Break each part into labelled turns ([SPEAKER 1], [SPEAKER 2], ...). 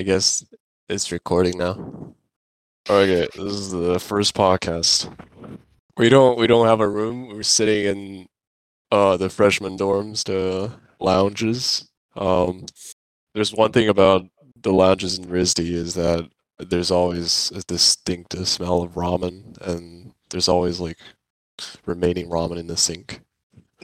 [SPEAKER 1] I guess it's recording now. Okay, this is the first podcast. We don't we don't have a room. We're sitting in uh the freshman dorms, the lounges. Um there's one thing about the lounges in RISD is that there's always a distinct smell of ramen and there's always like remaining ramen in the sink.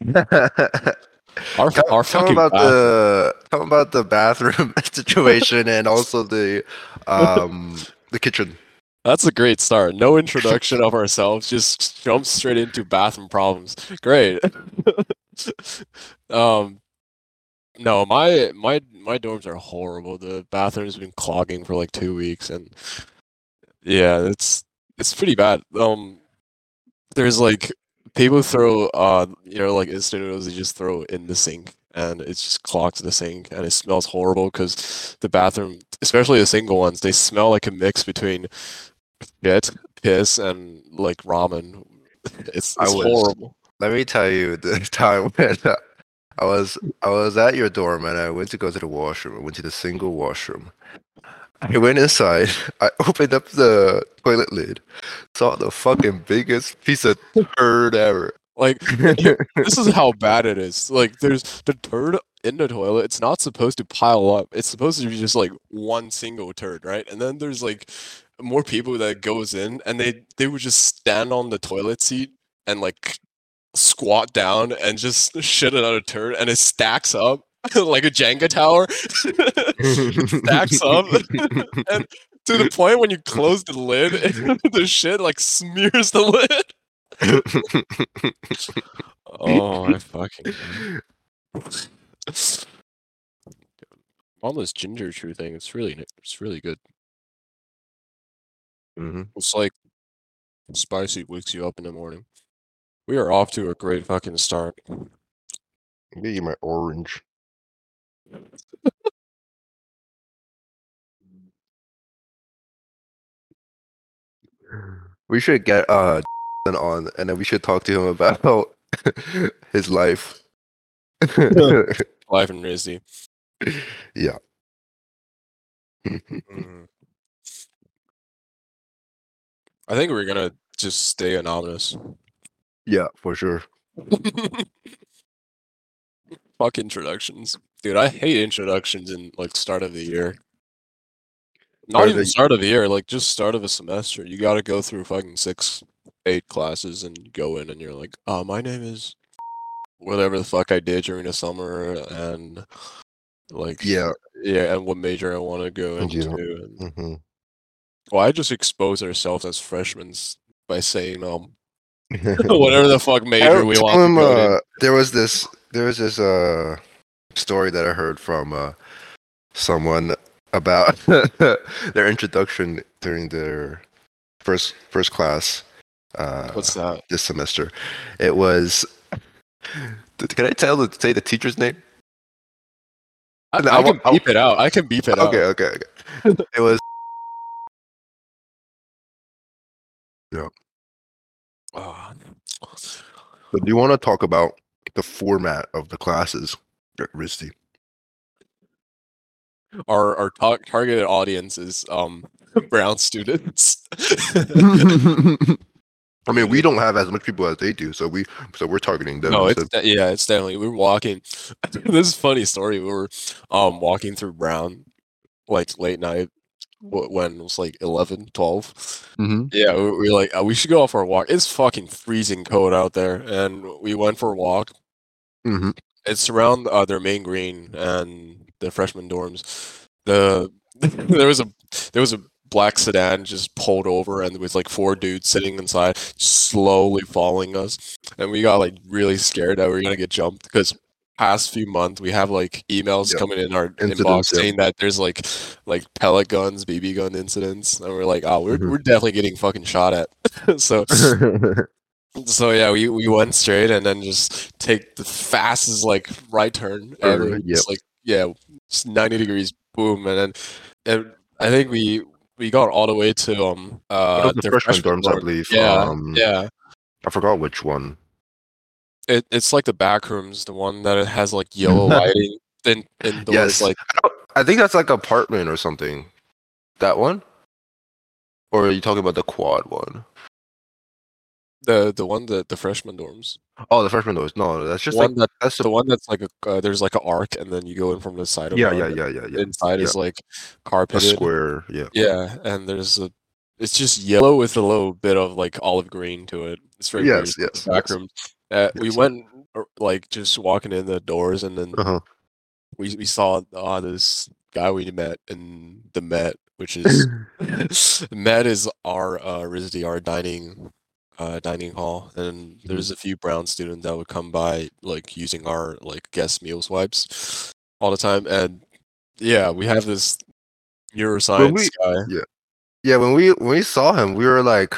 [SPEAKER 1] Our,
[SPEAKER 2] Tell,
[SPEAKER 1] our
[SPEAKER 2] tell about
[SPEAKER 1] bathroom-
[SPEAKER 2] the tell about the bathroom situation and also the um the kitchen.
[SPEAKER 1] That's a great start. No introduction of ourselves, just jump straight into bathroom problems. Great. um no, my my my dorms are horrible. The bathroom's been clogging for like 2 weeks and yeah, it's it's pretty bad. Um there's like people throw uh you know like instant noodles they just throw in the sink and it just clogs the sink and it smells horrible because the bathroom especially the single ones they smell like a mix between shit piss and like ramen it's, it's horrible
[SPEAKER 2] Let me tell you the time when uh, I was I was at your dorm and I went to go to the washroom. I went to the single washroom. I went inside. I opened up the toilet lid, saw the fucking biggest piece of turd ever.
[SPEAKER 1] like this is how bad it is like there's the turd in the toilet it's not supposed to pile up it's supposed to be just like one single turd right and then there's like more people that goes in and they they would just stand on the toilet seat and like squat down and just shit another turd and it stacks up like a jenga tower stacks up and to the point when you close the lid the shit like smears the lid oh i fucking on this ginger chew thing it's really it's really good
[SPEAKER 2] Mhm.
[SPEAKER 1] It's like spicy wakes you up in the morning. We are off to a great fucking start.
[SPEAKER 2] Maybe my orange. We should get uh on and then we should talk to him about his life.
[SPEAKER 1] Life and Rizzy.
[SPEAKER 2] yeah.
[SPEAKER 1] Mm. I think we're gonna just stay anonymous.
[SPEAKER 2] yeah, for sure.
[SPEAKER 1] Fuck introductions. Dude, I hate introductions in like start of the year. Not even
[SPEAKER 2] they-
[SPEAKER 1] start of the year, like just start of a semester. You gotta go through fucking six, eight classes and go in and you're like, uh, my name is whatever the fuck I did during the summer and like
[SPEAKER 2] Yeah.
[SPEAKER 1] yeah, and what major I want to go into. And,
[SPEAKER 2] hmm
[SPEAKER 1] well, I just expose ourselves as freshmen by saying um whatever the fuck major we want
[SPEAKER 2] him,
[SPEAKER 1] to.
[SPEAKER 2] uh, there was this there was this uh story that I heard from uh someone about their introduction during their first first class uh
[SPEAKER 1] What's that?
[SPEAKER 2] this semester. It was can I tell the say the teacher's name?
[SPEAKER 1] I, I
[SPEAKER 2] I
[SPEAKER 1] can
[SPEAKER 2] I-
[SPEAKER 1] beep it out. I can beep it out.
[SPEAKER 2] Okay, okay, okay. It was
[SPEAKER 1] Ah.
[SPEAKER 2] but do you want to talk about the format of the classes RISD?
[SPEAKER 1] our our tar- targeted audience is um brown students.
[SPEAKER 2] I mean, we don't have as much people as they do, so we so we're targeting them.
[SPEAKER 1] no,
[SPEAKER 2] so-
[SPEAKER 1] it's de- yeah, it's definitely we were walking. this is a funny story. We were um walking through Brown like late night when it was like 11, 12.
[SPEAKER 2] Mhm.
[SPEAKER 1] Yeah, we we were like uh, we should go for a walk. It's fucking freezing cold out there, and we went for a walk.
[SPEAKER 2] Mhm.
[SPEAKER 1] It's around uh, their main green and the freshman dorms. The there was a there was a black sedan just pulled over and there was like four dudes sitting inside slowly following us and we got like really scared that we were gonna get jumped because past few months we have like emails
[SPEAKER 2] Yep.
[SPEAKER 1] coming in our
[SPEAKER 2] Incidents,
[SPEAKER 1] inbox
[SPEAKER 2] yep.
[SPEAKER 1] saying that there's like like pellet guns bb gun incidents and we're like oh we're,
[SPEAKER 2] Mhm.
[SPEAKER 1] we're definitely getting fucking shot at so so yeah, we, we went straight and then just take the fastest like right turn ever.
[SPEAKER 2] Turn,
[SPEAKER 1] Just like yeah, just ninety degrees, boom, and then and I think we we got all the way to um uh
[SPEAKER 2] the freshman
[SPEAKER 1] freshman
[SPEAKER 2] dorms, I believe.
[SPEAKER 1] Yeah,
[SPEAKER 2] um,
[SPEAKER 1] yeah.
[SPEAKER 2] I forgot which one.
[SPEAKER 1] It it's like the back rooms, the one that it has like yellow lighting and
[SPEAKER 2] Yes.
[SPEAKER 1] like
[SPEAKER 2] I I think that's like apartment or something. That one? Or are you talking about the quad one?
[SPEAKER 1] The the one that the freshman dorms.
[SPEAKER 2] Oh, the freshman doors. No, that's just
[SPEAKER 1] one
[SPEAKER 2] like
[SPEAKER 1] that
[SPEAKER 2] that's
[SPEAKER 1] the
[SPEAKER 2] the
[SPEAKER 1] one that's like a uh, there's like an arc and then you go in from the side of
[SPEAKER 2] yeah, yeah, yeah, yeah, yeah.
[SPEAKER 1] Inside is like
[SPEAKER 2] A square. Yeah.
[SPEAKER 1] Yeah, and there's a it's just yellow with a little bit of like olive green to it. It's very.
[SPEAKER 2] Yes,
[SPEAKER 1] The
[SPEAKER 2] yes,
[SPEAKER 1] back
[SPEAKER 2] yes.
[SPEAKER 1] room. Uh, we went uh, like just walking in the doors and then
[SPEAKER 2] Uh huh.
[SPEAKER 1] we we saw uh, this guy we met in the Met, which is Met is our uh RISD, our dining uh dining hall, and there's a few brown students that would come by like using our like guest meal swipes all the time, and yeah, we have this neuroscience
[SPEAKER 2] we-
[SPEAKER 1] guy.
[SPEAKER 2] yeah. Yeah, when we when we saw him, we were like,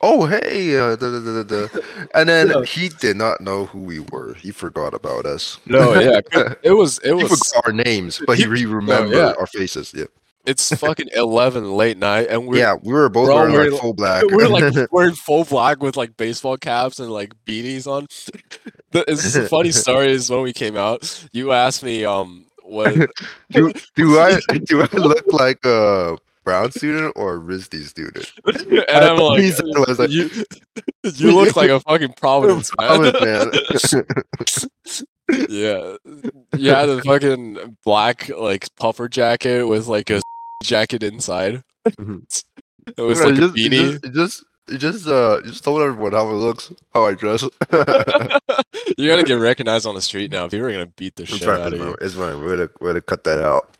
[SPEAKER 2] "Oh, hey!" Uh, da, da, da, da, da." And then
[SPEAKER 1] Yeah.
[SPEAKER 2] he did not know who we were. He forgot about us.
[SPEAKER 1] No, yeah, it was it was
[SPEAKER 2] our names, but he,
[SPEAKER 1] he-
[SPEAKER 2] he remembered
[SPEAKER 1] yeah.
[SPEAKER 2] our faces. Yeah,
[SPEAKER 1] it's fucking eleven late night, and we're
[SPEAKER 2] yeah, we were both wearing like full black.
[SPEAKER 1] we're like wearing full black with like baseball caps and like beanies on. The, it's a funny story is when we came out, you asked me um what
[SPEAKER 2] do, do I do I look like a brown student or a RISD student?
[SPEAKER 1] and I'm like,
[SPEAKER 2] it was like-
[SPEAKER 1] you, you look like a fucking Providence man.
[SPEAKER 2] Providence, man.
[SPEAKER 1] yeah, you had a fucking black like puffer jacket with like a jacket inside.
[SPEAKER 2] Mhm.
[SPEAKER 1] It was like a
[SPEAKER 2] just,
[SPEAKER 1] beanie.
[SPEAKER 2] Just, just, just, uh, just told everyone how it looks, how I dress.
[SPEAKER 1] You're gonna get recognized on the street now. People are gonna beat the
[SPEAKER 2] it's
[SPEAKER 1] shit out of you.
[SPEAKER 2] It's fine. We're gonna, we're gonna cut that out.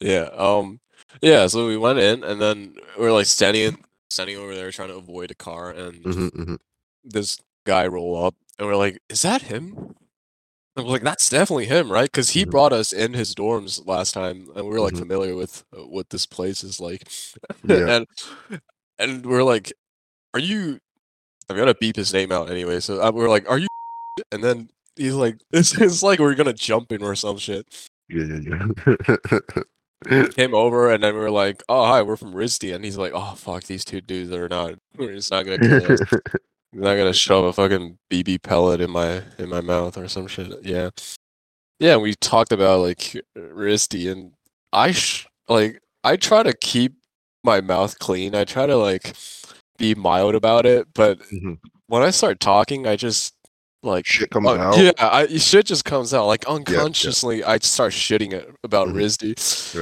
[SPEAKER 1] Yeah. Um. Yeah. So we went in, and then we are like standing, standing over there, trying to avoid a car, and
[SPEAKER 2] hmm hmm
[SPEAKER 1] this guy roll up, and we're like, "Is that him?" And we're like, "That's definitely him, right?" Because he
[SPEAKER 2] Mhm.
[SPEAKER 1] brought us in his dorms last time, and we were like
[SPEAKER 2] Mhm.
[SPEAKER 1] familiar with uh, what this place is like,
[SPEAKER 2] Yeah.
[SPEAKER 1] and and we're like, "Are you?" I'm gonna beep his name out anyway. So uh, we're like, "Are you?" And then he's like, "It's, it's like we're gonna jump him or some shit."
[SPEAKER 2] Yeah, yeah, yeah.
[SPEAKER 1] Came over and then we were like, "Oh hi, we're from RISD," and he's like, "Oh fuck, these two dudes are not. We're just not gonna kill us. They're not gonna shove a fucking BB pellet in my in my mouth or some shit." Yeah, yeah. We talked about like RISD, and I sh- like I try to keep my mouth clean. I try to like be mild about it, but
[SPEAKER 2] Mhm.
[SPEAKER 1] when I start talking, I just like
[SPEAKER 2] Shit comes
[SPEAKER 1] uh,
[SPEAKER 2] out.
[SPEAKER 1] Yeah, I, shit just comes out like unconsciously. I start shitting it about. RISD,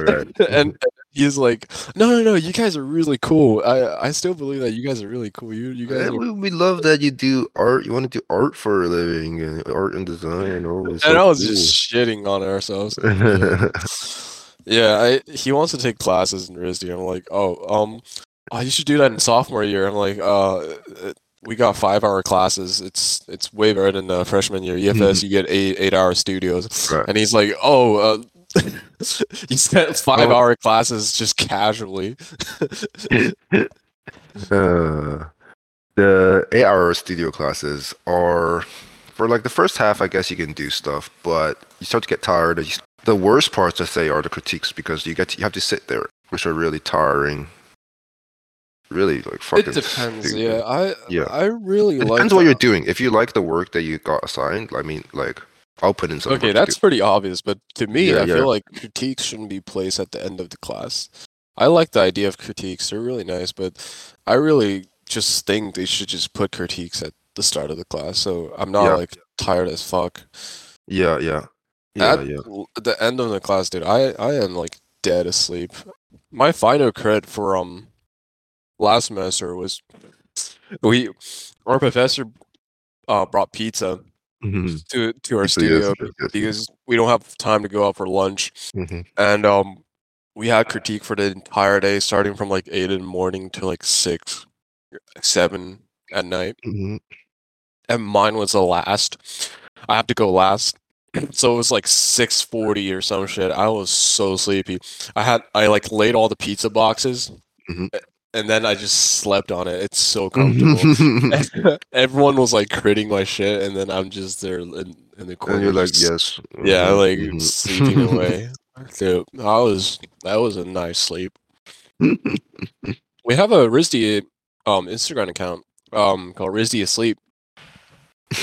[SPEAKER 2] Right.
[SPEAKER 1] and he's like, "No, no, no, you guys are really cool. I, I still believe that you guys are really cool. You, you guys."
[SPEAKER 2] And
[SPEAKER 1] Are...
[SPEAKER 2] we, love that you do art. You want to do art for a living, and art and design. Oh, it's
[SPEAKER 1] And
[SPEAKER 2] so
[SPEAKER 1] I was
[SPEAKER 2] cool.
[SPEAKER 1] just shitting on ourselves. Yeah, yeah I, he wants to take classes in RISD. I'm like, oh, um, oh, you should do that in sophomore year. I'm like, uh, uh, we got five hour classes. It's it's way better than uh, freshman year. EFS, you get eight eight hour studios.
[SPEAKER 2] Right.
[SPEAKER 1] And he's like, oh, uh, you spent five
[SPEAKER 2] Oh.
[SPEAKER 1] hour classes just casually.
[SPEAKER 2] Uh, the eight-hour studio classes are for like the first half. I guess you can do stuff, but you start to get tired. you- The worst parts, I say, are the critiques because you get to, you have to sit there, which are really tiring. Really, like fucking.
[SPEAKER 1] it depends.
[SPEAKER 2] stupid.
[SPEAKER 1] Yeah, I
[SPEAKER 2] Yeah.
[SPEAKER 1] I really
[SPEAKER 2] It
[SPEAKER 1] like.
[SPEAKER 2] depends what
[SPEAKER 1] that.
[SPEAKER 2] you're doing. If you like the work that you got assigned, I mean, like, I'll put in some.
[SPEAKER 1] Okay, that's pretty obvious, but to me,
[SPEAKER 2] Yeah,
[SPEAKER 1] I
[SPEAKER 2] yeah.
[SPEAKER 1] feel like critiques shouldn't be placed at the end of the class. I like the idea of critiques; they're really nice, but I really just think they should just put critiques at the start of the class, so I'm not
[SPEAKER 2] Yeah.
[SPEAKER 1] like tired as fuck.
[SPEAKER 2] Yeah, yeah, yeah,
[SPEAKER 1] at
[SPEAKER 2] yeah.
[SPEAKER 1] the end of the class, dude, I I am like dead asleep. My final crit for um last semester was we our professor uh brought pizza
[SPEAKER 2] Mhm.
[SPEAKER 1] to to our studio because we don't have time to go out for lunch
[SPEAKER 2] Mhm.
[SPEAKER 1] and um we had critique for the entire day starting from like 8 in the morning to like 6 7 at night
[SPEAKER 2] Mhm.
[SPEAKER 1] and mine was the last i have to go last so it was like 640 or some shit i was so sleepy i had i like laid all the pizza boxes
[SPEAKER 2] Mhm.
[SPEAKER 1] a- and then i just slept on it it's so comfortable everyone was like critting my shit and then i'm just there in, in the corner
[SPEAKER 2] and you're like,
[SPEAKER 1] just-
[SPEAKER 2] yes.
[SPEAKER 1] yeah
[SPEAKER 2] mhm,
[SPEAKER 1] like
[SPEAKER 2] mhm.
[SPEAKER 1] sleeping away Dude, i was that was a nice sleep we have a RISD um Instagram account um called RISD Asleep.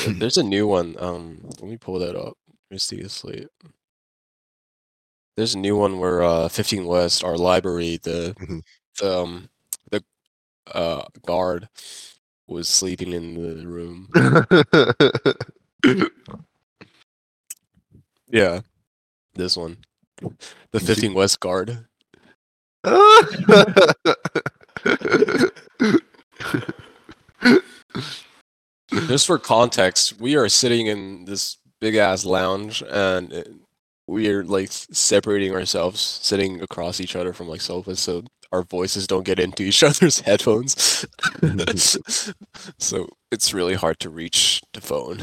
[SPEAKER 1] There's a new one. Um, let me pull that up. RISD Asleep. there's a new one where uh 15 West, our library, the
[SPEAKER 2] Mhm.
[SPEAKER 1] the um the uh guard was sleeping in the room. Yeah, this one, the
[SPEAKER 2] see-
[SPEAKER 1] 15 West guard. Just for context, we are sitting in this big ass lounge and uh, we are like separating ourselves, sitting across each other from like sofas, so our voices don't get into each other's headphones. so it's really hard to reach the phone.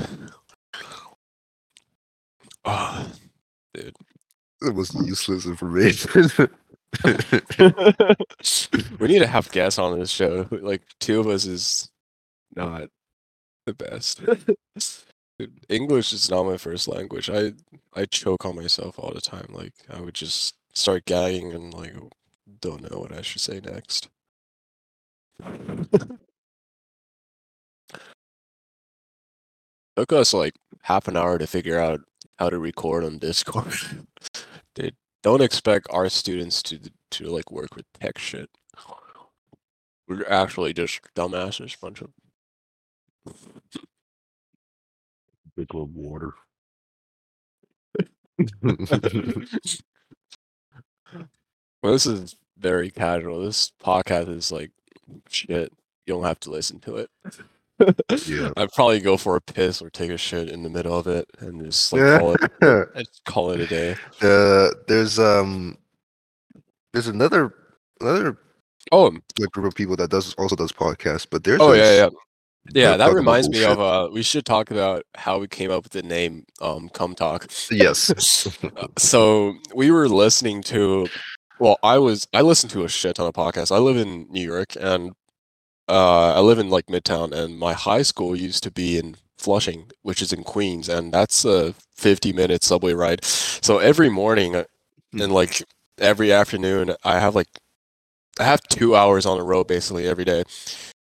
[SPEAKER 1] Ah, dude.
[SPEAKER 2] That was useless information.
[SPEAKER 1] we need to have guests on this show. Like two of us is not the best. Dude, English is not my first language. I I choke on myself all the time. Like I would just start gagging and like don't know what I should say next. Took us like half an hour to figure out how to record on Discord. Dude, don't expect our students to to like work with tech shit. We're actually just dumbasses, bunch of
[SPEAKER 3] Big little water.
[SPEAKER 1] Well, this is very casual. This podcast is like shit. You don't have to listen to it.
[SPEAKER 2] Yeah.
[SPEAKER 1] I'd probably go for a piss or take a shit in the middle of it and just like call it call it a day.
[SPEAKER 2] uh, there's um, there's another another
[SPEAKER 1] Oh,
[SPEAKER 2] like, group of people that does also does podcasts, but there's
[SPEAKER 1] oh
[SPEAKER 2] a
[SPEAKER 1] yeah, yeah. Yeah, that reminds me of uh we should talk about how we came up with the name um Come Talk.
[SPEAKER 2] yes.
[SPEAKER 1] So we were listening to well i was i listened to a shit ton of podcasts. I live in new york and uh i live in like midtown and my high school used to be in flushing which is in queens and that's a 50 minute subway ride. So every morning uh, and like every afternoon i have like i have two hours on the road basically every day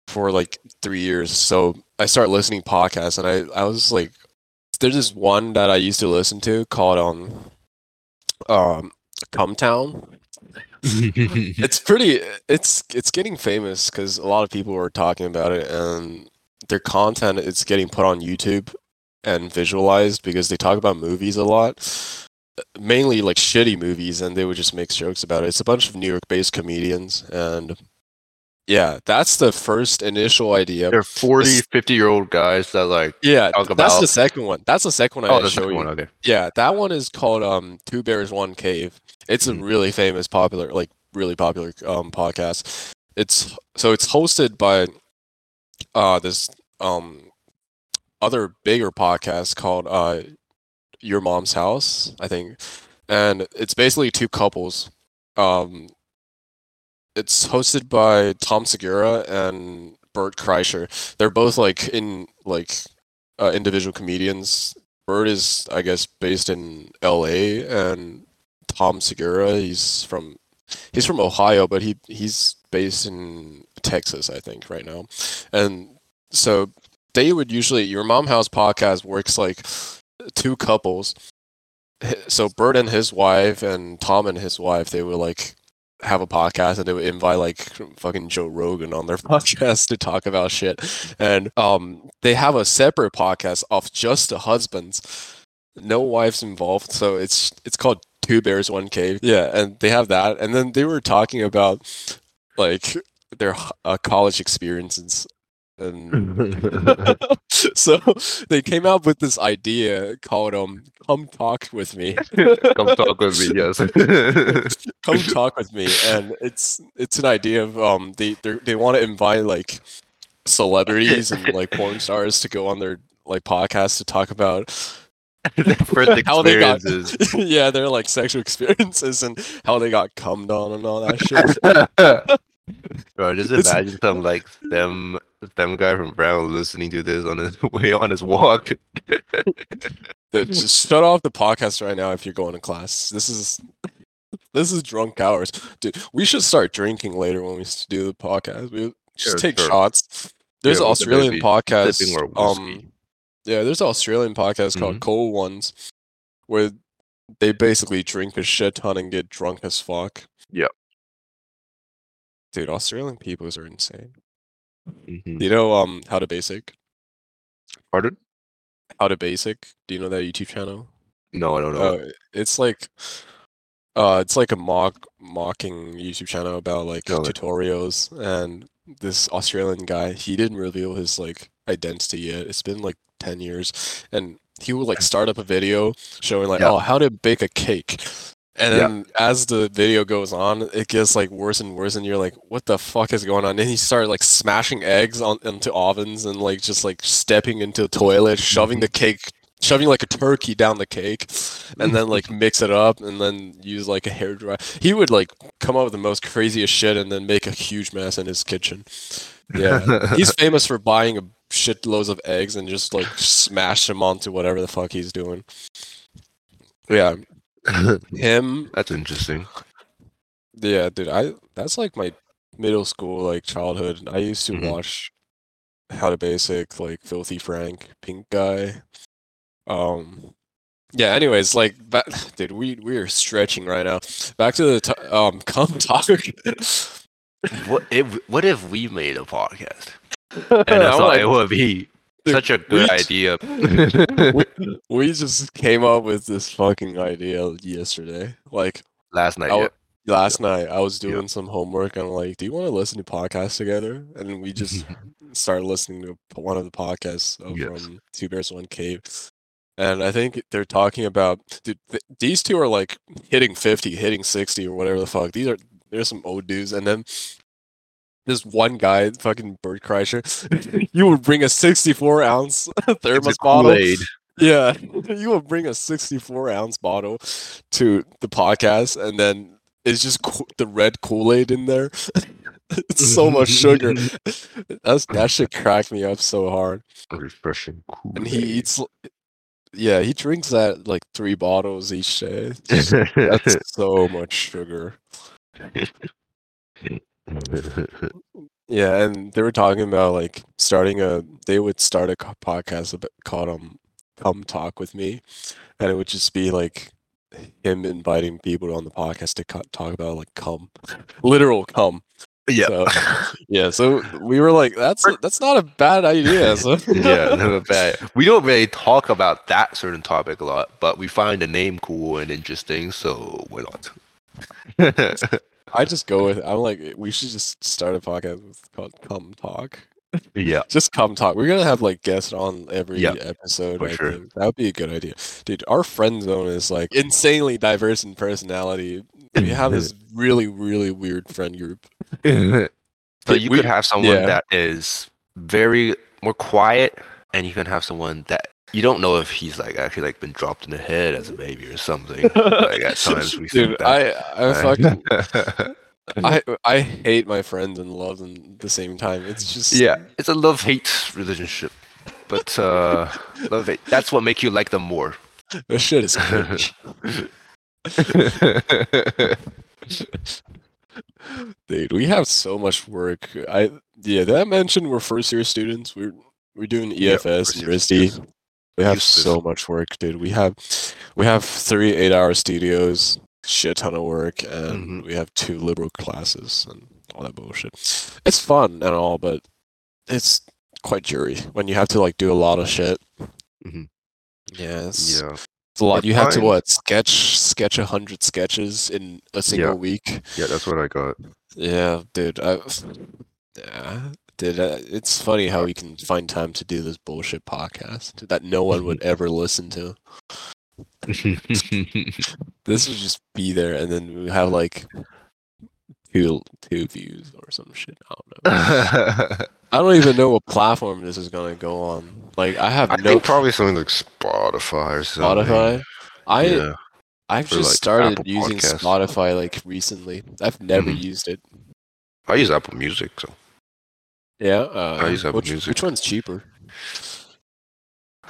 [SPEAKER 1] for like three years. So i start listening podcasts and i i was like there's this one that I used to listen to called um um Cum Town. It's pretty it's it's getting famous because a lot of people are talking about it and their content is getting put on YouTube and visualized because they talk about movies a lot. Mainly like shitty movies and they would just make jokes about it. It's a bunch of New York based comedians and yeah, that's the first initial idea.
[SPEAKER 3] They're 40, 50 year old guys that like.
[SPEAKER 1] Yeah, that's the second one. That's the second one I
[SPEAKER 3] Oh, the
[SPEAKER 1] show you.
[SPEAKER 3] one. Okay.
[SPEAKER 1] Yeah, that one is called um Two Bears One Cave. It's a
[SPEAKER 3] Mhm.
[SPEAKER 1] really famous, popular, like really popular um podcast. It's so it's hosted by uh this um other bigger podcast called uh Your Mom's House, I think. And it's basically two couples. Um it's hosted by Tom Segura and Bert Kreischer. They're both like in like uh, individual comedians. Bert is, I guess, based in L.A. and Tom Segura, he's from he's from Ohio, but he he's based in Texas, I think, right now. And so they would usually your mom house podcast works like two couples. So Bert and his wife and Tom and his wife, they would like have a podcast and they would invite like fucking Joe Rogan on their podcast to talk about shit. And um they have a separate podcast of just the husbands. No wives involved. So it's it's called Two Bears One Cave. Yeah, and they have that. And then they were talking about like their uh, college experiences and so they came up with this idea called um come talk with me
[SPEAKER 3] Come talk with me. Yes.
[SPEAKER 1] come talk with me and it's it's an idea of um they they're- want to invite like celebrities and like porn stars to go on their like podcast to talk about
[SPEAKER 3] Their
[SPEAKER 1] How they got-
[SPEAKER 3] experiences.
[SPEAKER 1] yeah their like sexual experiences and how they got cummed on and all that shit
[SPEAKER 3] Bro, just
[SPEAKER 1] It's-
[SPEAKER 3] imagine some like them them guy from Brown listening to this on his way on his walk.
[SPEAKER 1] Just shut off the podcast right now if you're going to class this is this is drunk hours dude we should start drinking later when we do the podcast we just
[SPEAKER 3] Sure,
[SPEAKER 1] take
[SPEAKER 3] sure.
[SPEAKER 1] shots there's
[SPEAKER 3] Yeah,
[SPEAKER 1] an australian podcast um. Yeah, there's an Australian podcast called
[SPEAKER 3] Mhm.
[SPEAKER 1] Cold Ones, where they basically drink a shit ton and get drunk as fuck.
[SPEAKER 2] Yep.
[SPEAKER 1] Dude, Australian peoples are insane.
[SPEAKER 2] Mhm.
[SPEAKER 1] Do you know um how to basic?
[SPEAKER 2] Pardon?
[SPEAKER 1] How to basic? Do you know that YouTube channel?
[SPEAKER 2] No, I don't know.
[SPEAKER 1] Uh, it's like uh it's like a mock mocking YouTube channel about like
[SPEAKER 2] Really?
[SPEAKER 1] tutorials and this Australian guy, he didn't reveal his like identity yet. It's been like 10 years and he would like start up a video showing like
[SPEAKER 2] Yeah.
[SPEAKER 1] oh how to bake a cake. And
[SPEAKER 2] Yeah.
[SPEAKER 1] then as the video goes on, it gets like worse and worse and you're like what the fuck is going on? And he started like smashing eggs on into ovens and like just like stepping into the toilet, shoving the cake shoving like a turkey down the cake and then like mix it up and then use like a hair dryer. He would like come up with the most craziest shit and then make a huge mess in his kitchen. Yeah. He's famous for buying a shit loads of eggs and just like smash them onto whatever the fuck he's doing. Yeah. Him
[SPEAKER 2] That's interesting.
[SPEAKER 1] yeah, dude, I that's like my middle school like childhood. I used to
[SPEAKER 2] Mhm.
[SPEAKER 1] watch How to Basic, like Filthy Frank, Pink Guy. Um yeah, anyways, like back, dude, we we are stretching right now. Back to the to- um come talk.
[SPEAKER 3] What if what if we made a podcast?
[SPEAKER 1] and
[SPEAKER 3] And I thought
[SPEAKER 1] like,
[SPEAKER 3] it would be
[SPEAKER 1] dude,
[SPEAKER 3] such a
[SPEAKER 1] we
[SPEAKER 3] good
[SPEAKER 1] j-
[SPEAKER 3] idea.
[SPEAKER 1] we, we just came up with this fucking idea yesterday. Like
[SPEAKER 3] Last night,
[SPEAKER 1] I
[SPEAKER 3] yeah.
[SPEAKER 1] w- last night I was
[SPEAKER 2] Yeah.
[SPEAKER 1] doing some homework and I'm like, do you want to listen to podcasts together? And we just started listening to one of the podcasts uh,
[SPEAKER 2] Yes.
[SPEAKER 1] from Two Bears One Cave. And I think they're talking about dude, th- these two are like hitting 50, hitting 60 or whatever the fuck. These are there's some old dudes and then this one guy, fucking Bert Kreischer, you would bring a 64 ounce thermos bottle. Yeah, you will bring a 64 ounce bottle to the podcast, and then it's just co- the red Kool Aid in there. it's so much sugar. That's that shit cracked me up so hard.
[SPEAKER 2] Refreshing.
[SPEAKER 1] And he eats, yeah, he drinks that like three bottles each day.
[SPEAKER 2] Kool-Aid.
[SPEAKER 1] That's so much sugar. Yeah, and they were talking about like starting a. They would start a podcast called um, "Come Talk with Me," and it would just be like him inviting people on the podcast to talk about like cum, literal cum.
[SPEAKER 2] yeah.
[SPEAKER 1] So, yeah, so we were like, "That's that's not a bad idea." So.
[SPEAKER 3] yeah, never bad. We don't really talk about that certain topic a lot, but we find the name cool and interesting, so why not?
[SPEAKER 1] I just go with. I'm like, we should just start a podcast with- called "Come Talk."
[SPEAKER 3] yeah,
[SPEAKER 1] Just come talk. We're gonna have like guests on every
[SPEAKER 3] Yeah,
[SPEAKER 1] episode.
[SPEAKER 3] for
[SPEAKER 1] I
[SPEAKER 3] sure.
[SPEAKER 1] think that would be a good idea, dude. Our friend zone is like insanely diverse in personality. We have this really, really weird friend group.
[SPEAKER 3] so you
[SPEAKER 1] We-
[SPEAKER 3] could have someone
[SPEAKER 1] yeah.
[SPEAKER 3] that is very more quiet, and you can have someone that you don't know if he's like actually like been dropped in the head as a baby or something. like at times we think
[SPEAKER 1] dude,
[SPEAKER 3] that.
[SPEAKER 1] I, I fucking, I, I hate my friends and love them at the same time. It's just,
[SPEAKER 3] yeah, it's a love hate relationship, but uh, love hate. That's what makes you like them more.
[SPEAKER 1] this shit is. Dude, we have so much work. I yeah, did I mention we're first year students? We're we're doing
[SPEAKER 2] Yeah,
[SPEAKER 1] EFS
[SPEAKER 2] first
[SPEAKER 1] and RISD. We have
[SPEAKER 2] Useless.
[SPEAKER 1] so much work, dude. We have we have three eight hour studios, shit ton of work, and
[SPEAKER 2] Mhm.
[SPEAKER 1] we have two liberal classes and all that bullshit. It's fun and all, but it's quite jury when you have to like do a lot of shit.
[SPEAKER 2] Mm-hmm.
[SPEAKER 1] Yeah, it's,
[SPEAKER 2] yeah.
[SPEAKER 1] it's a lot. You have to what sketch sketch a hundred sketches in a single week.
[SPEAKER 2] Yeah, that's what I got.
[SPEAKER 1] Yeah, dude. I, yeah, dude. Uh, it's funny how we can find time to do this bullshit podcast that no one would ever listen to. This would just be there, and then we have like two two views or some shit. I don't know. I don't even know what platform this is gonna go on. Like, I have
[SPEAKER 2] I
[SPEAKER 1] no
[SPEAKER 2] think probably something like Spotify or something.
[SPEAKER 1] Spotify. I
[SPEAKER 2] yeah.
[SPEAKER 1] I've
[SPEAKER 2] or,
[SPEAKER 1] just
[SPEAKER 2] like,
[SPEAKER 1] started
[SPEAKER 2] Apple
[SPEAKER 1] using
[SPEAKER 2] Podcasts.
[SPEAKER 1] Spotify like recently. I've never
[SPEAKER 2] Mhm.
[SPEAKER 1] used it.
[SPEAKER 2] I use Apple Music, so
[SPEAKER 1] Yeah. Uh,
[SPEAKER 2] use Apple
[SPEAKER 1] which,
[SPEAKER 2] Music.
[SPEAKER 1] which one's cheaper?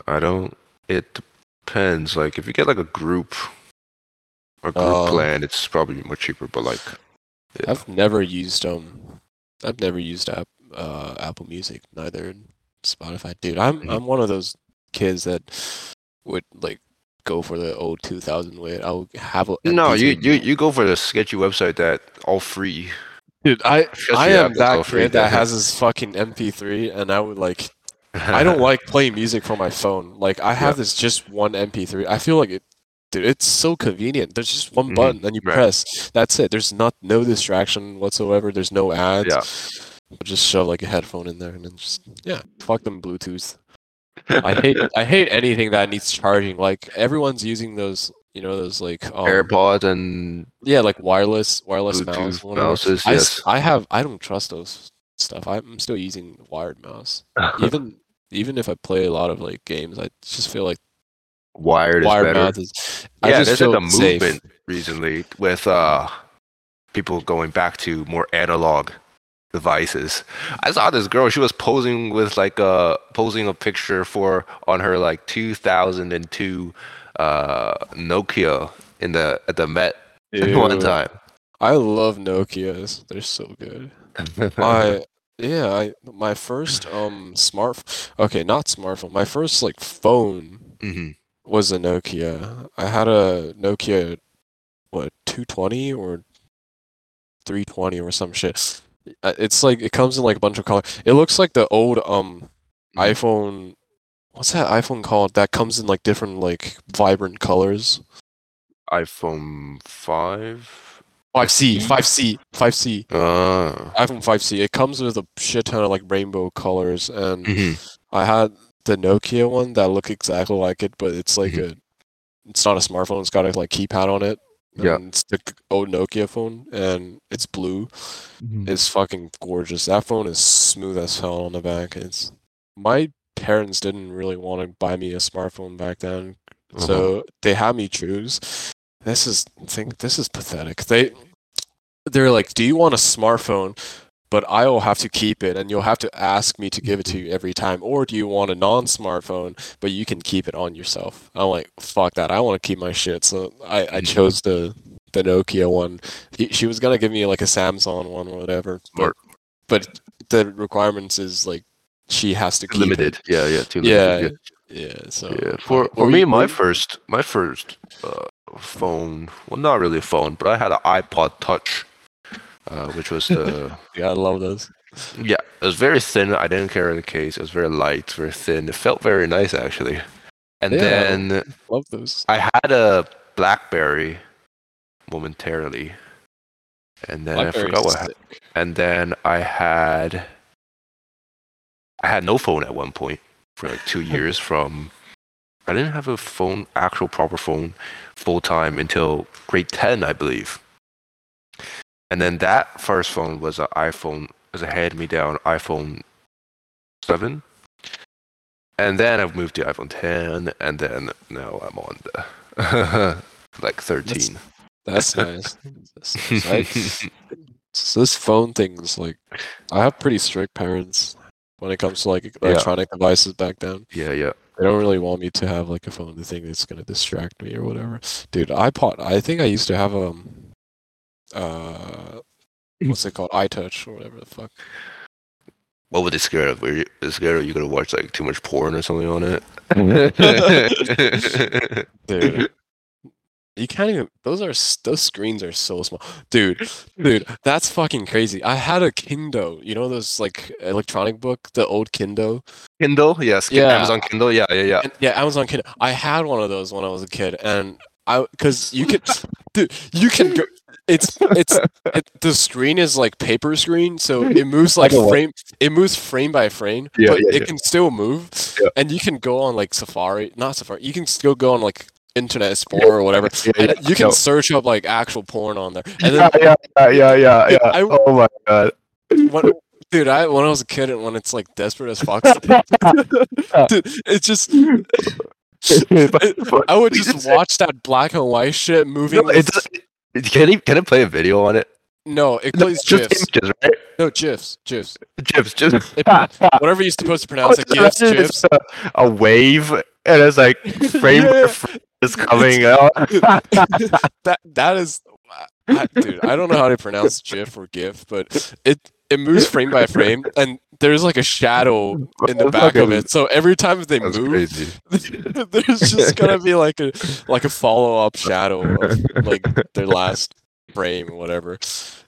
[SPEAKER 2] I don't. It depends. Like if you get like a group or group
[SPEAKER 1] Oh.
[SPEAKER 2] plan, it's probably more cheaper. But like, yeah.
[SPEAKER 1] I've never used um, I've never used app, uh, Apple Music, neither Spotify. Dude, I'm
[SPEAKER 2] Mhm.
[SPEAKER 1] I'm one of those kids that would like go for the old 2000 way. I'll have a
[SPEAKER 2] No, you, you you go for the sketchy website that all free.
[SPEAKER 1] Dude. I I am that kid that has his fucking MP3, and I would like. I don't like playing music from my phone. Like I have this just one MP3. I feel like it, dude. It's so convenient. There's just one
[SPEAKER 2] Mhm,
[SPEAKER 1] button, and you
[SPEAKER 2] right.
[SPEAKER 1] press. That's it. There's not no distraction whatsoever. There's no ads.
[SPEAKER 2] Yeah.
[SPEAKER 1] Just shove like a headphone in there, and then just yeah, fuck them Bluetooth. I hate I hate anything that needs charging. Like everyone's using those, you know, those like um,
[SPEAKER 2] AirPods and
[SPEAKER 1] yeah, like wireless wireless mouse.
[SPEAKER 2] Bluetooth
[SPEAKER 1] whatever.
[SPEAKER 2] mouses.
[SPEAKER 1] I,
[SPEAKER 2] Yes.
[SPEAKER 1] I have I don't trust those stuff. I'm still using wired mouse. Even even if I play a lot of like games, I just feel like
[SPEAKER 2] Wired is
[SPEAKER 1] wired
[SPEAKER 2] better.
[SPEAKER 1] mouse is. I
[SPEAKER 2] yeah,
[SPEAKER 1] just
[SPEAKER 2] there's like a
[SPEAKER 1] safe.
[SPEAKER 2] movement recently with uh people going back to more analog devices. I saw this girl. She was posing with like a posing a picture for on her like 2002 uh Nokia in the at the Met one time.
[SPEAKER 1] I love Nokia's. They're so good. my yeah I, my first um smart okay not smartphone my first like phone
[SPEAKER 2] hmm
[SPEAKER 1] was a nokia i had a nokia what 220 or 320 or some shit it's like it comes in like a bunch of colors it looks like the old um
[SPEAKER 2] Mhm.
[SPEAKER 1] iphone what's that iphone called that comes in like different like vibrant colors
[SPEAKER 2] iPhone 5.
[SPEAKER 1] 5c
[SPEAKER 2] 5C?
[SPEAKER 1] 5c 5c
[SPEAKER 2] Uh,
[SPEAKER 1] iphone 5c it comes with a shit ton of like rainbow colors and
[SPEAKER 2] mhm.
[SPEAKER 1] I had the Nokia one that looked exactly like it, but it's like
[SPEAKER 2] Mhm.
[SPEAKER 1] a, it's not a smartphone. It's got a like keypad on it.
[SPEAKER 2] Yeah.
[SPEAKER 1] it's the old Nokia phone, and it's blue. It's fucking gorgeous. That phone is smooth as hell on the back. It's my parents didn't really want to buy me a smartphone back then,
[SPEAKER 2] Uh-huh.
[SPEAKER 1] so they had me choose. This is think this is pathetic. They they're like, "Do you want a smartphone?" But I will have to keep it, and you'll have to ask me to give it to you every time. Or do you want a non-smartphone, but you can keep it on yourself? I'm like, fuck that. I want to keep my shit. So I, I
[SPEAKER 2] Mhm.
[SPEAKER 1] chose the the Nokia one. She was gonna give me like a Samsung one or whatever. But, but the requirements is like she has to keep it.
[SPEAKER 2] limited. Yeah, yeah, too
[SPEAKER 1] Yeah,
[SPEAKER 2] limited.
[SPEAKER 1] Yeah. So
[SPEAKER 2] Yeah, for for me,
[SPEAKER 1] you-
[SPEAKER 2] my first my first uh, phone, well, not really a phone, but I had an iPod Touch, uh, which was the
[SPEAKER 1] yeah, I love those.
[SPEAKER 2] yeah, it was very thin. I didn't carry the case. It was very light, very thin. It felt very nice actually. And
[SPEAKER 1] Yeah.
[SPEAKER 2] then
[SPEAKER 1] Love those.
[SPEAKER 2] I had a BlackBerry momentarily, and then I forgot what. happened. And then I had I had no phone at one point for like two years from I didn't have a phone actual proper phone full time until grade ten I believe. And then that first phone was an iPhone was a hand me down iPhone seven. And then I've moved to iPhone ten and then now I'm on the like thirteen.
[SPEAKER 1] That's nice. That's nice. I- So this phone thing is like, I have pretty strict parents when it comes to like electronic devices back then.
[SPEAKER 2] yeah, yeah.
[SPEAKER 1] They don't really want me to have like a phone, the thing that's gonna distract me or whatever. Dude, iPod. I think I used to have um, uh, what's it called? iTouch or whatever the fuck.
[SPEAKER 2] What were they scared of? Were you they scared of you gonna watch like too much porn or something on it?
[SPEAKER 1] Dude, you can't even. Those are those screens are so small, dude. Dude, that's fucking crazy. I had a Kindle. You know those like electronic book, the old Kindle.
[SPEAKER 2] Kindle, yes.
[SPEAKER 1] Yeah.
[SPEAKER 2] Amazon Kindle, yeah, yeah, yeah.
[SPEAKER 1] And, yeah, Amazon Kindle. I had one of those when I was a kid, and I because you could, dude, you can go. It's it's it, the screen is like paper screen, so it moves like
[SPEAKER 4] Like a what?
[SPEAKER 1] frame. It moves frame by frame,
[SPEAKER 2] Yeah,
[SPEAKER 1] but
[SPEAKER 2] yeah,
[SPEAKER 1] it
[SPEAKER 2] yeah.
[SPEAKER 1] can still move, and you can go on like Safari, not Safari. You can still go on like Internet Explorer or whatever.
[SPEAKER 4] Yeah, yeah,
[SPEAKER 1] you can
[SPEAKER 4] no.
[SPEAKER 1] search up like actual porn on there. And then,
[SPEAKER 4] yeah, yeah, yeah, yeah,
[SPEAKER 1] Dude,
[SPEAKER 4] yeah.
[SPEAKER 1] I-
[SPEAKER 4] oh my god.
[SPEAKER 1] when, dude, I when I was a kid and when it's like desperate as fuck, dude, it's just. I would just watch that black and white shit moving.
[SPEAKER 2] No, it can he can it play a video on it?
[SPEAKER 1] No, it
[SPEAKER 2] No,
[SPEAKER 1] plays
[SPEAKER 2] just
[SPEAKER 1] GIFs.
[SPEAKER 2] images, right?
[SPEAKER 1] No, GIFs. GIFs.
[SPEAKER 2] GIFs, just
[SPEAKER 1] It, whatever you're supposed to pronounce it,
[SPEAKER 4] oh,
[SPEAKER 1] GIFs,
[SPEAKER 4] GIFs. a, a wave, and it's like frame
[SPEAKER 1] Yeah.
[SPEAKER 4] frame is coming out.
[SPEAKER 1] that that is, I, dude. I don't know how to pronounce GIF or GIF, but it it moves frame by frame, and there's like a shadow in the back of it. So every time they
[SPEAKER 2] That's
[SPEAKER 1] move, there's just gonna be like a like a follow up shadow of like their last frame or whatever.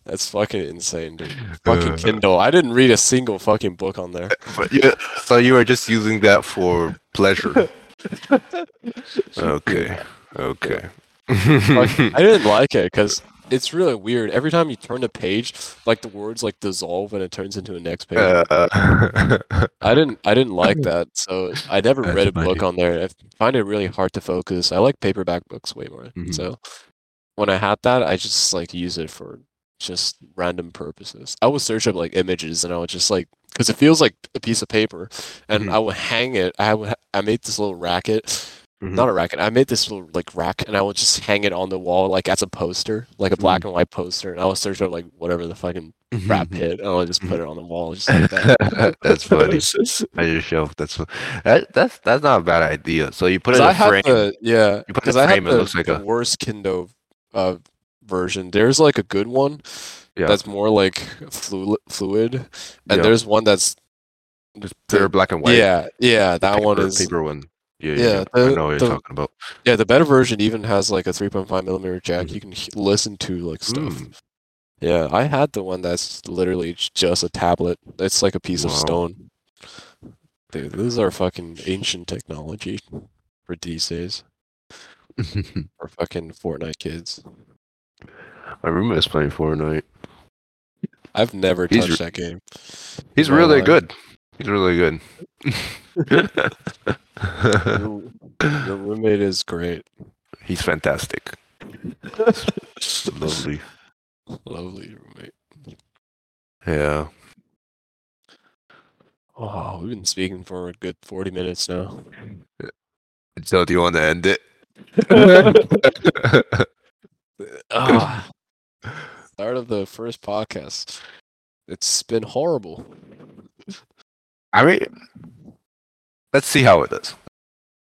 [SPEAKER 1] That's fucking insane, dude. Fucking
[SPEAKER 2] Uh.
[SPEAKER 1] Kindle. I didn't read a single fucking book on there.
[SPEAKER 2] But you, so you are just using that for pleasure. Okay. Okay.
[SPEAKER 1] Like, I didn't like it because it's really weird. Every time you turn a page, like the words like dissolve and it turns into a next page.
[SPEAKER 2] Uh,
[SPEAKER 1] I didn't I didn't like that, so I never read a book on there. I find it really hard to focus. I like paperback books way more.
[SPEAKER 3] Mhm.
[SPEAKER 1] So when I had that, I just like use it for just random purposes. I would search up like images and I would just like because it feels like a piece of paper, and
[SPEAKER 3] Mhm.
[SPEAKER 1] I would hang it. I would I made this little racket,
[SPEAKER 3] Mhm.
[SPEAKER 1] not a racket. I made this little like rack, and I would just hang it on the wall like as a poster, like a black and white poster. And I would search up like whatever the fucking rap hit, and I would just put it on the wall just like that.
[SPEAKER 2] that's funny. I just shelf. That's that, that's that's not a bad idea. So you put it in
[SPEAKER 1] I
[SPEAKER 2] a
[SPEAKER 1] had
[SPEAKER 2] frame.
[SPEAKER 1] the yeah,
[SPEAKER 2] You put
[SPEAKER 1] because
[SPEAKER 2] the
[SPEAKER 1] I had
[SPEAKER 2] frame, it looks like a-
[SPEAKER 1] worst Kindle uh, version. There's like a good one
[SPEAKER 3] Yeah.
[SPEAKER 1] that's more like fluid, fluid, and
[SPEAKER 3] Yeah.
[SPEAKER 1] there's one that's
[SPEAKER 3] Just pure black and white.
[SPEAKER 1] yeah, yeah. That one is
[SPEAKER 3] paper one. Yeah,
[SPEAKER 1] Yeah,
[SPEAKER 3] yeah. I
[SPEAKER 1] the-
[SPEAKER 3] know what you're talking about.
[SPEAKER 1] yeah. The better version even has like a 3.5 millimeter jack.
[SPEAKER 3] Mhm.
[SPEAKER 1] You can h- listen to like stuff.
[SPEAKER 3] Mm.
[SPEAKER 1] Yeah, I had the one that's literally just a tablet. It's like a piece of stone. Dude, these are fucking ancient technology for these days for fucking Fortnite kids.
[SPEAKER 3] My roommate is playing Fortnite.
[SPEAKER 1] I've never
[SPEAKER 3] He's
[SPEAKER 1] touched that game.
[SPEAKER 3] He's
[SPEAKER 1] my
[SPEAKER 3] really
[SPEAKER 1] life.
[SPEAKER 3] good. He's really good.
[SPEAKER 1] Your, your roommate is great.
[SPEAKER 3] He's fantastic. Lovely.
[SPEAKER 1] Lovely roommate.
[SPEAKER 3] Yeah.
[SPEAKER 1] Oh, we've been speaking for a good 40 minutes now.
[SPEAKER 2] So do you want to end it?
[SPEAKER 1] Ah, start of the first podcast. It's been horrible.
[SPEAKER 2] I mean, let's see how it is.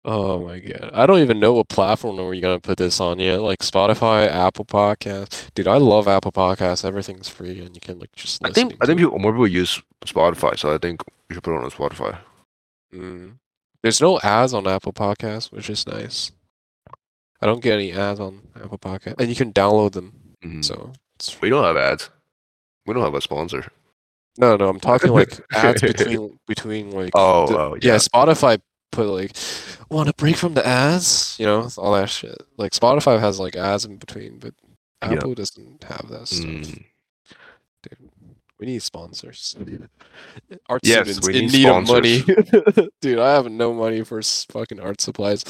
[SPEAKER 1] Oh my god. I don't even know what platform we're gonna put this on yet. Like Spotify, Apple Podcast. Dude, I love Apple Podcasts. Everything's free and you can like just
[SPEAKER 2] I think I think people, more people use Spotify, so I think we should put it on Spotify.
[SPEAKER 1] Mm. There's no ads on Apple Podcasts, which is nice. I don't get any ads on Apple Podcast, and you can download them.
[SPEAKER 2] Mm-hmm.
[SPEAKER 3] Mhm.
[SPEAKER 1] So
[SPEAKER 2] We don't have ads. We don't have a sponsor.
[SPEAKER 1] no, no. I'm talking like ads between between like.
[SPEAKER 2] Oh,
[SPEAKER 1] the-
[SPEAKER 2] oh,
[SPEAKER 1] yeah.
[SPEAKER 2] yeah.
[SPEAKER 1] Spotify put like, want to break from the ads, you know, all that shit. Like Spotify has like ads in between, but
[SPEAKER 3] Yeah.
[SPEAKER 1] Apple doesn't have that stuff.
[SPEAKER 2] Mm.
[SPEAKER 1] Dude, we need sponsors. Art
[SPEAKER 2] Yes,
[SPEAKER 1] students
[SPEAKER 2] we
[SPEAKER 1] in
[SPEAKER 2] need
[SPEAKER 1] need of money. Dude, I have no money for fucking art supplies.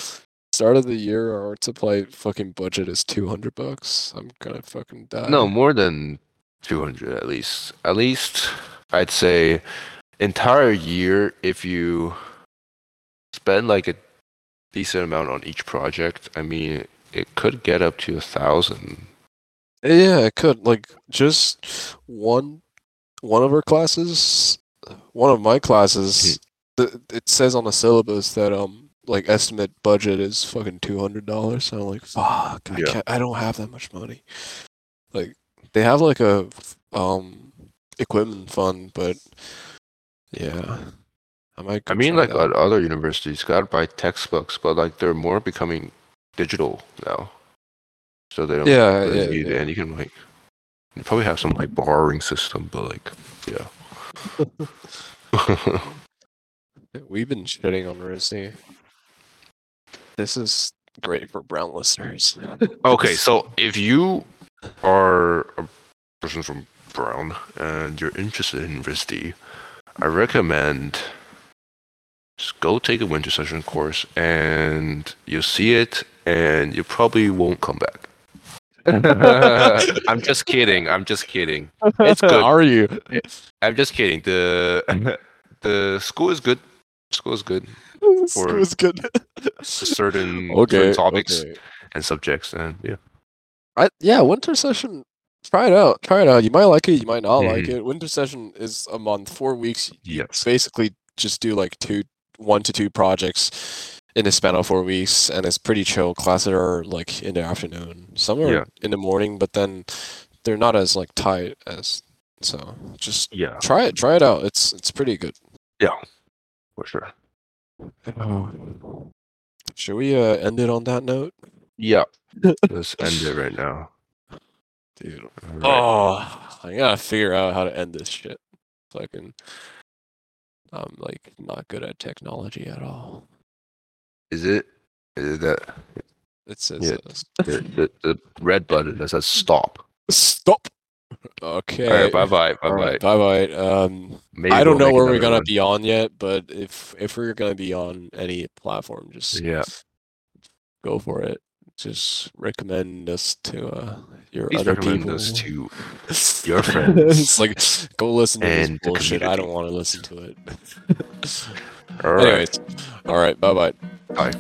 [SPEAKER 1] Start of the year, our art supply fucking budget is two hundred bucks. I'm gonna fucking die.
[SPEAKER 2] No, more than two hundred at least. At least I'd say entire year if you spend like a decent amount on each project. I mean, it could get up to a thousand.
[SPEAKER 1] Yeah, it could. Like just one one of our classes, one of my classes, th- it says on the syllabus that um like estimate budget is fucking two hundred dollars. So I'm like, fuck, I
[SPEAKER 2] Yeah.
[SPEAKER 1] can't. I don't have that much money. Like they have like a um equipment fund, but yeah, I might.
[SPEAKER 2] I mean, like
[SPEAKER 1] that.
[SPEAKER 2] at other universities, gotta buy textbooks, but like they're more becoming digital now. So they don't
[SPEAKER 1] yeah,
[SPEAKER 2] really
[SPEAKER 1] yeah,
[SPEAKER 2] need
[SPEAKER 1] yeah.
[SPEAKER 2] and you can like you probably have some like borrowing system, but like yeah.
[SPEAKER 1] We've been shitting on RISD. This is great for brown listeners.
[SPEAKER 2] Okay, so if you are a person from Brown and you're interested in RISD, I recommend just go take a winter session course and you'll see it and you probably won't come back. I'm just kidding. I'm just kidding. It's good.
[SPEAKER 1] Are you?
[SPEAKER 2] I'm just kidding. The the school is good. School is good
[SPEAKER 1] School is good.
[SPEAKER 2] certain,
[SPEAKER 1] okay.
[SPEAKER 2] certain topics
[SPEAKER 1] okay.
[SPEAKER 2] and subjects and yeah.
[SPEAKER 1] I, yeah, winter session. Try it out. Try it out. You might like it. You might not like
[SPEAKER 2] Mhm.
[SPEAKER 1] it. Winter session is a month, four weeks. You
[SPEAKER 2] Yes.
[SPEAKER 1] basically just do like two, one to two projects in the span of four weeks, and it's pretty chill. Classes are like in the afternoon. Some are
[SPEAKER 2] Yeah.
[SPEAKER 1] in the morning, but then they're not as like tight as So just
[SPEAKER 2] Yeah,
[SPEAKER 1] try it. Try it out. It's it's pretty good.
[SPEAKER 2] For sure.
[SPEAKER 1] Should we uh, end it on that note,
[SPEAKER 2] Yeah. Let's end it right now.
[SPEAKER 1] dude?
[SPEAKER 2] Alright.
[SPEAKER 1] Oh, I gotta figure out how to end this shit. Fucking, I'm like not good at technology at all.
[SPEAKER 5] Is it? Is it that
[SPEAKER 1] It says
[SPEAKER 2] Yeah. the, the, the red button that says stop.
[SPEAKER 1] Stop. Okay.
[SPEAKER 2] All right, bye bye, bye bye.
[SPEAKER 1] Bye bye. Um,
[SPEAKER 2] Maybe
[SPEAKER 1] I don't
[SPEAKER 2] we'll
[SPEAKER 1] know where we're gonna
[SPEAKER 2] one.
[SPEAKER 1] be on yet, but if if we're gonna be on any platform, just
[SPEAKER 2] Yeah.
[SPEAKER 1] go for it. Just recommend us to uh, your
[SPEAKER 2] Please
[SPEAKER 1] other
[SPEAKER 2] recommend
[SPEAKER 1] people.
[SPEAKER 2] us to your friends
[SPEAKER 1] it's like go listen to
[SPEAKER 2] and
[SPEAKER 1] this bullshit. I don't want to listen to it.
[SPEAKER 2] All right.
[SPEAKER 1] Anyways, all right. Bye bye.
[SPEAKER 2] Bye.